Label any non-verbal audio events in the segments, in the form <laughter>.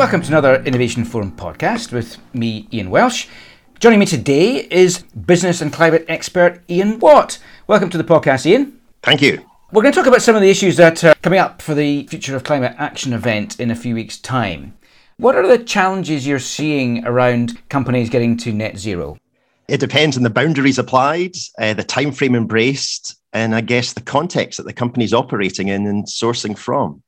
Welcome to another Innovation Forum podcast with me, Ian Welsh. Joining me today is business and climate expert Ian Watt. Welcome to the podcast, Ian. Thank you. We're going to talk about some of the issues that are coming up for the Future of Climate Action event in a few weeks' time. What are the challenges you're seeing around companies getting to net zero? It depends on the boundaries applied, uh, the time frame embraced, and I guess the context that the company's operating in and sourcing from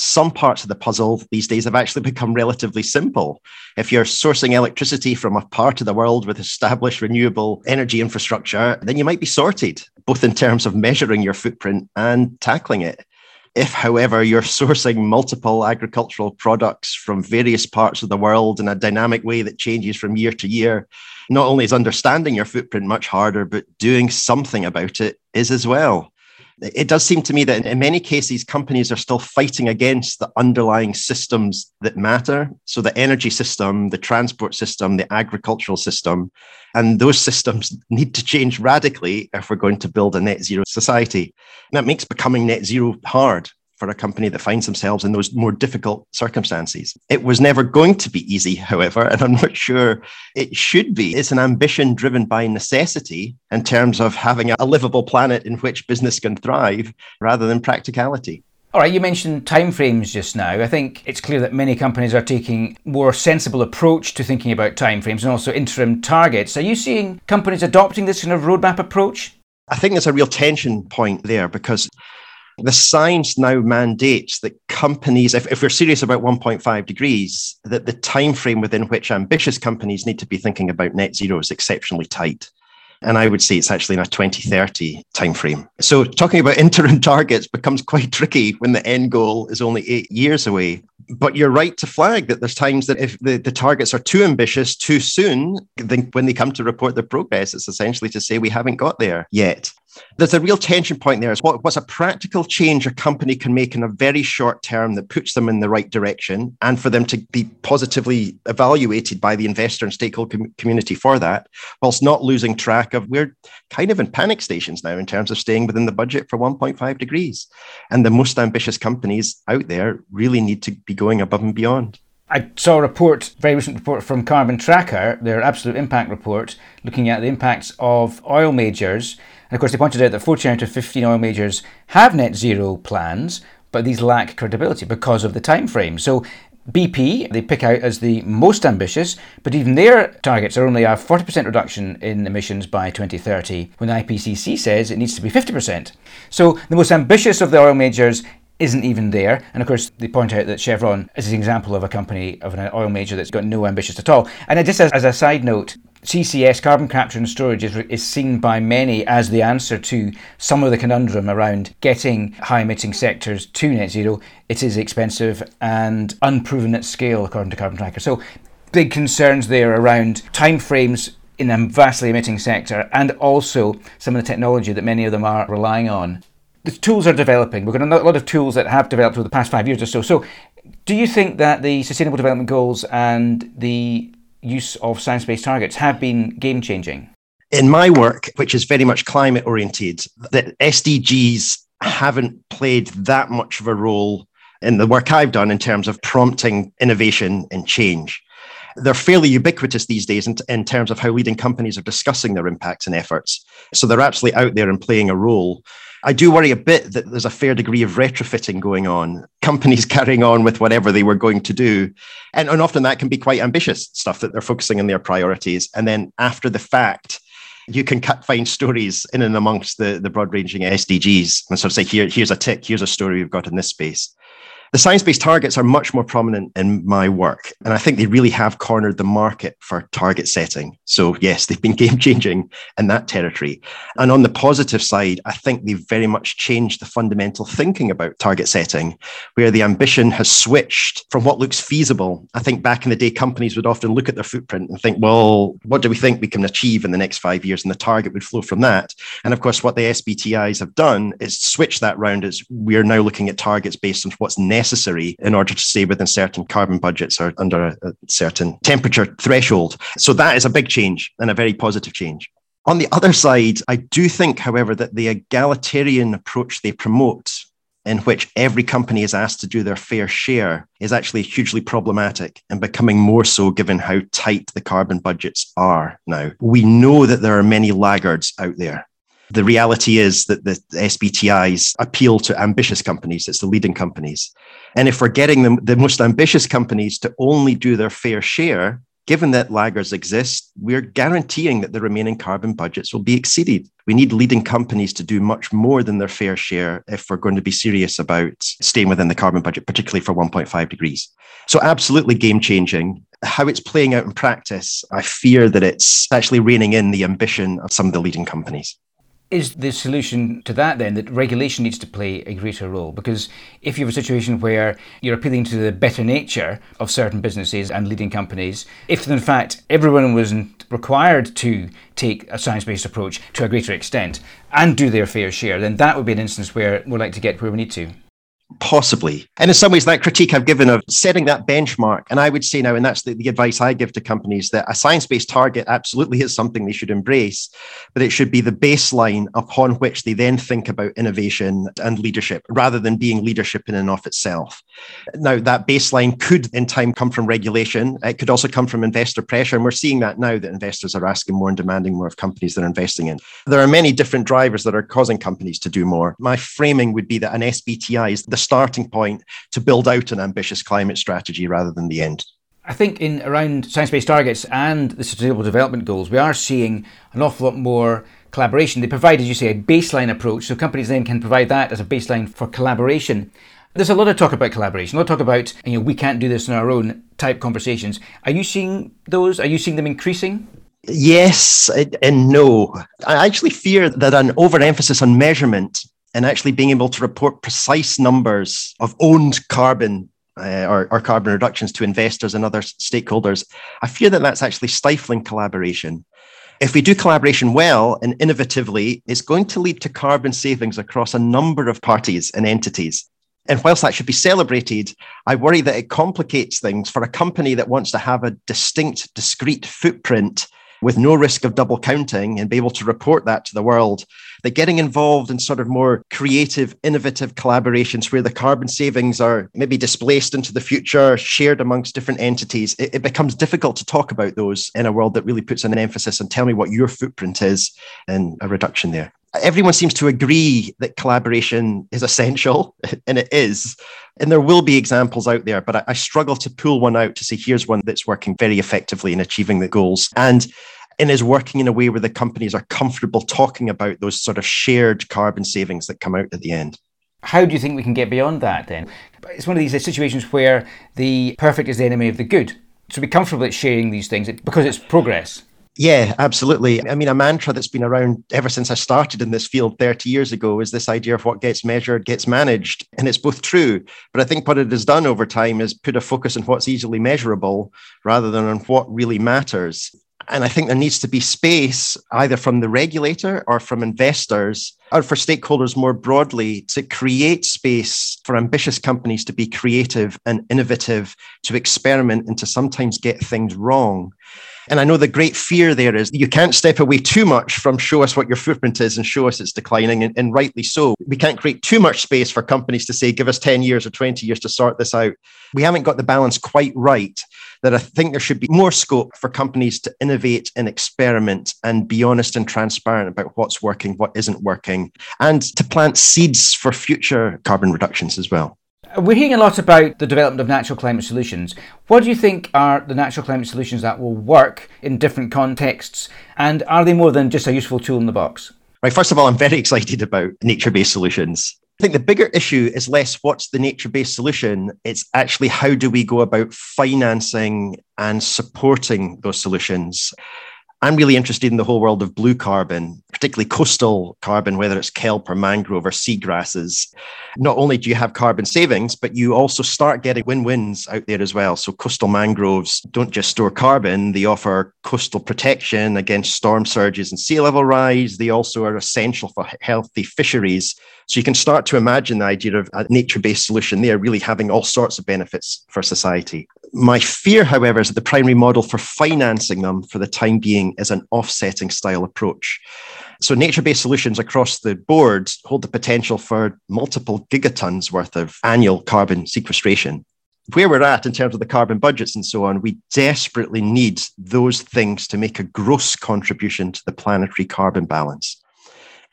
some parts of the puzzle these days have actually become relatively simple. If you're sourcing electricity from a part of the world with established renewable energy infrastructure, then you might be sorted, both in terms of measuring your footprint and tackling it. If, however, you're sourcing multiple agricultural products from various parts of the world in a dynamic way that changes from year to year, not only is understanding your footprint much harder, but doing something about it is as well it does seem to me that in many cases, companies are still fighting against the underlying systems that matter. So, the energy system, the transport system, the agricultural system, and those systems <laughs> need to change radically if we're going to build a net zero society. And that makes becoming net zero hard for a company that finds themselves in those more difficult circumstances. It was never going to be easy, <laughs> however, and I'm not sure it should be. It's an ambition driven by necessity in terms of having a livable planet in which business can thrive rather than practicality. All right, you mentioned timeframes just now. I think it's clear that many companies are taking more sensible approach to thinking about timeframes and also interim targets. Are you seeing companies adopting this kind of roadmap approach? I think there's a real tension point there because the science now mandates that companies, if, if we're serious about 1.5 degrees, that the time frame within which ambitious companies need to be thinking about net zero is exceptionally tight. And I would say it's actually in a 2030 timeframe. So talking about <laughs> interim targets becomes quite tricky when the end goal is only eight years away. But you're right to flag that there's times that if the, the targets are too ambitious too soon, then when they come to report their progress, it's essentially to say we haven't got there yet there's a real tension point there. Is what, what's a practical change a company can make in a very short term that puts them in the right direction, and for them to be positively evaluated by the investor and stakeholder com- community for that, whilst not losing track of we're kind of in panic stations now in terms of staying within the budget for 1.5 degrees, and the most ambitious companies out there really need to be going above and beyond. I saw a report, very recent report from Carbon Tracker, their absolute impact report, looking at the impacts of oil majors and of course, they pointed out that 14 out of 15 oil majors have net zero plans, but these lack credibility because of the time frame. So BP, they pick out as the most ambitious, but even their targets are only a 40% reduction in emissions by 2030, when the IPCC says it needs to be 50%. So the most ambitious of the oil majors isn't even there. And of course, they point out that Chevron is an example of a company, of an oil major that's got no ambitions at all. And just as, as a side note, CCS, carbon capture and storage, is, is seen by many as the answer to some of the conundrum around getting high emitting sectors to net zero. It is expensive and unproven at scale, according to Carbon Tracker. So, big concerns there around timeframes in a vastly emitting sector and also some of the technology that many of them are relying on. The tools are developing. We've got a lot of tools that have developed over the past five years or so. So, do you think that the Sustainable Development Goals and the use of science based targets have been game changing? In my work, which is very much climate oriented, the SDGs haven't played that much of a role in the work I've done in terms of prompting innovation and change. They're fairly ubiquitous these days in, in, terms of how leading companies are discussing their impacts and efforts. So they're actually out there and playing a role. I do worry a bit that there's a fair degree of retrofitting going on, <laughs> companies carrying on with whatever they were going to do. And, and often that can be quite ambitious stuff that they're focusing on their priorities. And then after the fact, you can cut fine stories in and amongst the, the broad ranging SDGs and sort of say, Here, here's a tick, here's a story we've got in this space. The science based targets are much more prominent in my work, and I think they really have cornered the market for target setting. So, yes, they've been <laughs> game changing in that territory. And on the positive side, I think they've very much changed the fundamental thinking about target setting, where the ambition has switched from what looks feasible. I think back in the day, companies would often look at their footprint and think, well, what do we think we can achieve in the next five years? And the target would flow from that. And of course, what the SBTIs have done is switch that round as we're now looking at targets based on what's necessary necessary in order to stay within certain carbon budgets or under a, certain temperature threshold. So that is a big change and a very positive change. On the other side, I do think, however, that the egalitarian approach they promote in which every company is asked to do their fair share is actually hugely problematic and becoming more so given how tight the carbon budgets are now. We know that there are many laggards out there. The reality is that the SBTIs appeal to ambitious companies, it's the leading companies. And if we're getting the most ambitious companies to only do their fair share, given that laggards exist, we're guaranteeing that the remaining carbon budgets will be exceeded. We need leading companies to do much more than their fair share if we're going to be serious about staying within the carbon budget, particularly for 1.5 degrees. So, absolutely game changing. How it's playing out in practice, I fear that it's actually reining in the ambition of some of the leading companies. Is the solution to that then that regulation needs to play a greater role? Because if you have a situation where you're appealing to the better nature of certain businesses and leading companies, if in fact everyone was required to take a science based approach to a greater extent and do their fair share, then that would be an instance where we're like to get where we need to. Possibly. And in some ways, that critique I've given of setting that benchmark, and I would say now, and that's the, the advice I give to companies, that a science based target absolutely is something they should embrace, but it should be the baseline upon which they then think about innovation and leadership rather than being leadership in and of itself. Now, that baseline could in time come from regulation. It could also come from investor pressure. And we're seeing that now that investors are asking more and demanding more of companies they're investing in. There are many different drivers that are causing companies to do more. My framing would be that an SBTI is the starting point to build out an ambitious climate strategy rather than the end. I think in around science-based targets and the sustainable development goals, we are seeing an awful lot more collaboration. They provide, as you say, a baseline approach, so companies then can provide that as a baseline for collaboration. There's a lot of talk about collaboration, a lot of talk about you know we can't do this on our own type conversations. Are you seeing those? Are you seeing them increasing? Yes and no. I actually fear that an overemphasis on measurement and actually being able to report precise numbers of owned carbon uh, or, or, carbon reductions to investors and other stakeholders, I fear that that's actually stifling collaboration. If we do collaboration well and innovatively, it's going to lead to carbon savings across a number of parties and entities. And whilst that should be celebrated, I worry that it complicates things for a company that wants to have a distinct, discrete footprint with no risk of double counting and be able to report that to the world. That getting involved in sort of more creative, innovative collaborations where the carbon savings are maybe displaced into the future, shared amongst different entities, it, it becomes difficult to talk about those in a world that really puts an emphasis on tell me what your footprint is and a reduction there everyone seems to agree that collaboration is essential, <laughs> and it is. And there will be examples out there, but I, struggle to pull one out to say, here's one that's working very effectively in achieving the goals. And and is working in a way where the companies are comfortable talking about those sort of shared carbon savings that come out at the end. How do you think we can get beyond that then? It's one of these situations where the perfect is the enemy of the good. So be comfortable at sharing these things because it's progress. Yeah, absolutely. I mean, a mantra that's been around ever since I started in this field 30 years ago is this idea of what gets measured gets managed. And it's both true. But I think what it has done over time is put a focus on what's easily measurable rather than on what really matters. And I think there needs to be space either from the regulator or from investors or for stakeholders more broadly to create space for ambitious companies to be creative and innovative, to experiment and to sometimes get things wrong. And I know the great fear there is you can't step away too much from show us what your footprint is and show us it's declining, and, and rightly so. We can't create too much space for companies to say, give us 10 years or 20 years to sort this out. We haven't got the balance quite right that I think there should be more scope for companies to innovate and experiment and be honest and transparent about what's working, what isn't working, and to plant seeds for future carbon reductions as well. We're hearing a lot about the development of natural climate solutions. What do you think are the natural climate solutions that will work in different contexts? And are they more than just a useful tool in the box? Right. First of all, I'm very <laughs> excited about nature based solutions. I think the bigger issue is less what's the nature based solution. It's actually how do we go about financing and supporting those solutions. I'm really interested in the whole world of blue carbon, particularly coastal carbon, whether it's kelp or mangrove or seagrasses. Not only do you have carbon savings, but you also start getting win wins out there as well. So, coastal mangroves don't just store carbon, they offer coastal protection against storm surges and sea level rise. They also are essential for healthy fisheries. So you can start to imagine the idea of a nature based solution there really having all sorts of benefits for society. My fear, however, is that the primary model for financing them for the time being is an offsetting style approach. So, nature based solutions across the board hold the potential for multiple gigatons worth of annual carbon sequestration. Where we're at in terms of the carbon budgets and so on, we desperately need those things to make a gross contribution to the planetary carbon balance.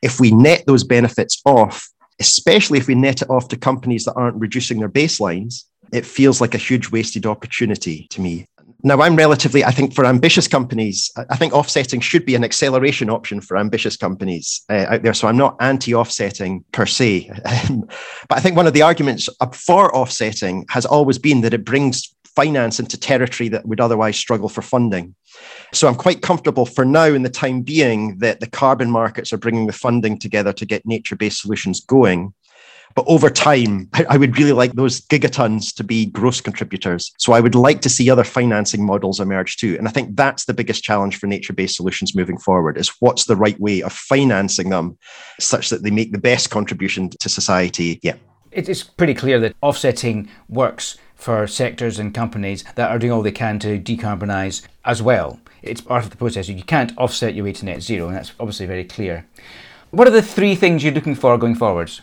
If we net those benefits off, especially if we net it off to companies that aren't reducing their baselines, it feels like a huge wasted opportunity to me. Now, I'm relatively, I think for ambitious companies, I think offsetting should be an acceleration option for ambitious companies uh, out there. So I'm not anti offsetting per se. <laughs> but I think one of the arguments for offsetting has always been that it brings finance into territory that would otherwise struggle for funding. So I'm quite comfortable for now, in the time being, that the carbon markets are bringing the funding together to get nature based solutions going. But over time, I would really like those gigatons to be gross contributors. So I would like to see other financing models emerge too. And I think that's the biggest challenge for nature-based solutions moving forward is what's the right way of financing them such that they make the best contribution to society. Yeah. It's pretty clear that offsetting works for sectors and companies that are doing all they can to decarbonise as well. It's part of the process. You can't offset your way to net zero, and that's obviously very clear. What are the three things you're looking for going forwards?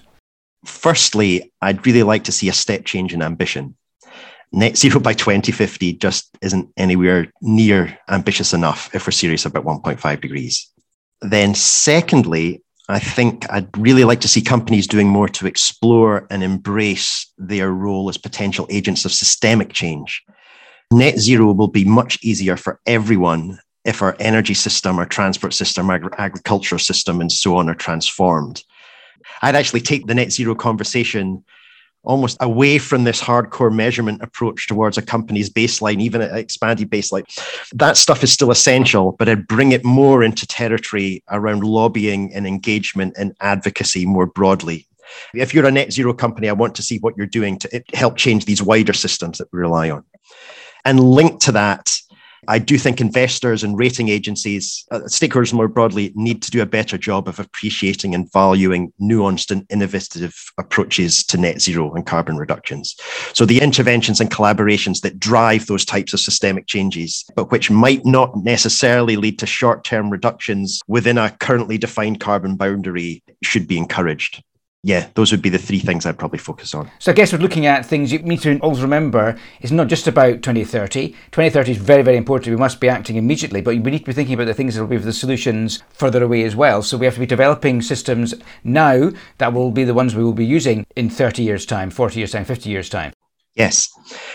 Firstly, I'd really like to see a step change in ambition. Net zero by 2050 just isn't anywhere near ambitious enough if we're serious about 1.5 degrees. Then, secondly, I think I'd really like to see companies doing more to explore and embrace their role as potential agents of systemic change. Net zero will be much easier for everyone if our energy system, our transport system, our agriculture system, and so on are transformed. I'd actually take the net zero conversation almost away from this hardcore measurement approach towards a company's baseline, even an expanded baseline. That stuff is still essential, but I'd bring it more into territory around lobbying and engagement and advocacy more broadly. If you're a net zero company, I want to see what you're doing to help change these wider systems that we rely on. And linked to that, I do think investors and rating agencies, uh, stakeholders more broadly, need to do a better job of appreciating and valuing nuanced and innovative approaches to net zero and carbon reductions. So the interventions and collaborations that drive those types of systemic changes, but which might not necessarily lead to short term reductions within a currently defined carbon boundary, should be encouraged yeah, those would be the three things I'd probably focus on. So I guess we're looking at things you need to always remember it's not just about 2030. 2030 is very, very important. We must be acting immediately, but we need to be thinking about the things that will be the solutions further away as well. So we have to be developing systems now that will be the ones we will be using in 30 years' time, 40 years' time, 50 years' time. Yes.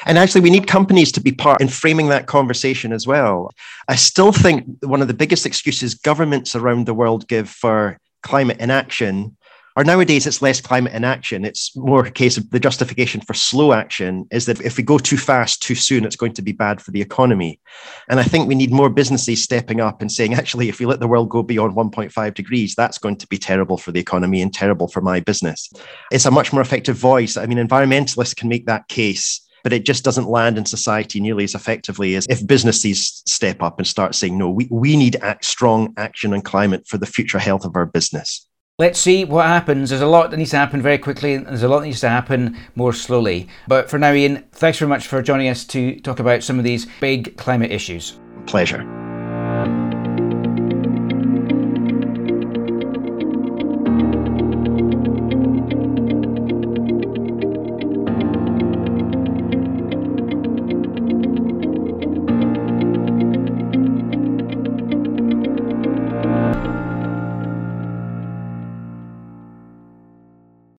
And actually, we need companies to be part in framing that conversation as well. I still think one of the biggest excuses governments around the world give for climate inaction or nowadays it's less climate inaction. It's more a case of the justification for slow action is that if we go too fast too soon, it's going to be bad for the economy. And I think we need more businesses stepping up and saying, actually, if we let the world go beyond 1.5 degrees, that's going to be terrible for the economy and terrible for my business. It's a much more effective voice. I mean, environmentalists can make that case but it just doesn't land in society nearly as effectively as if businesses step up and start saying, no, we, we need act, strong action on climate for the future health of our business let's see what happens. There's a lot that needs to happen very quickly, and there's a lot that needs to happen more slowly. But for now, Ian, thanks very much for joining us to talk about some of these big climate issues. Pleasure.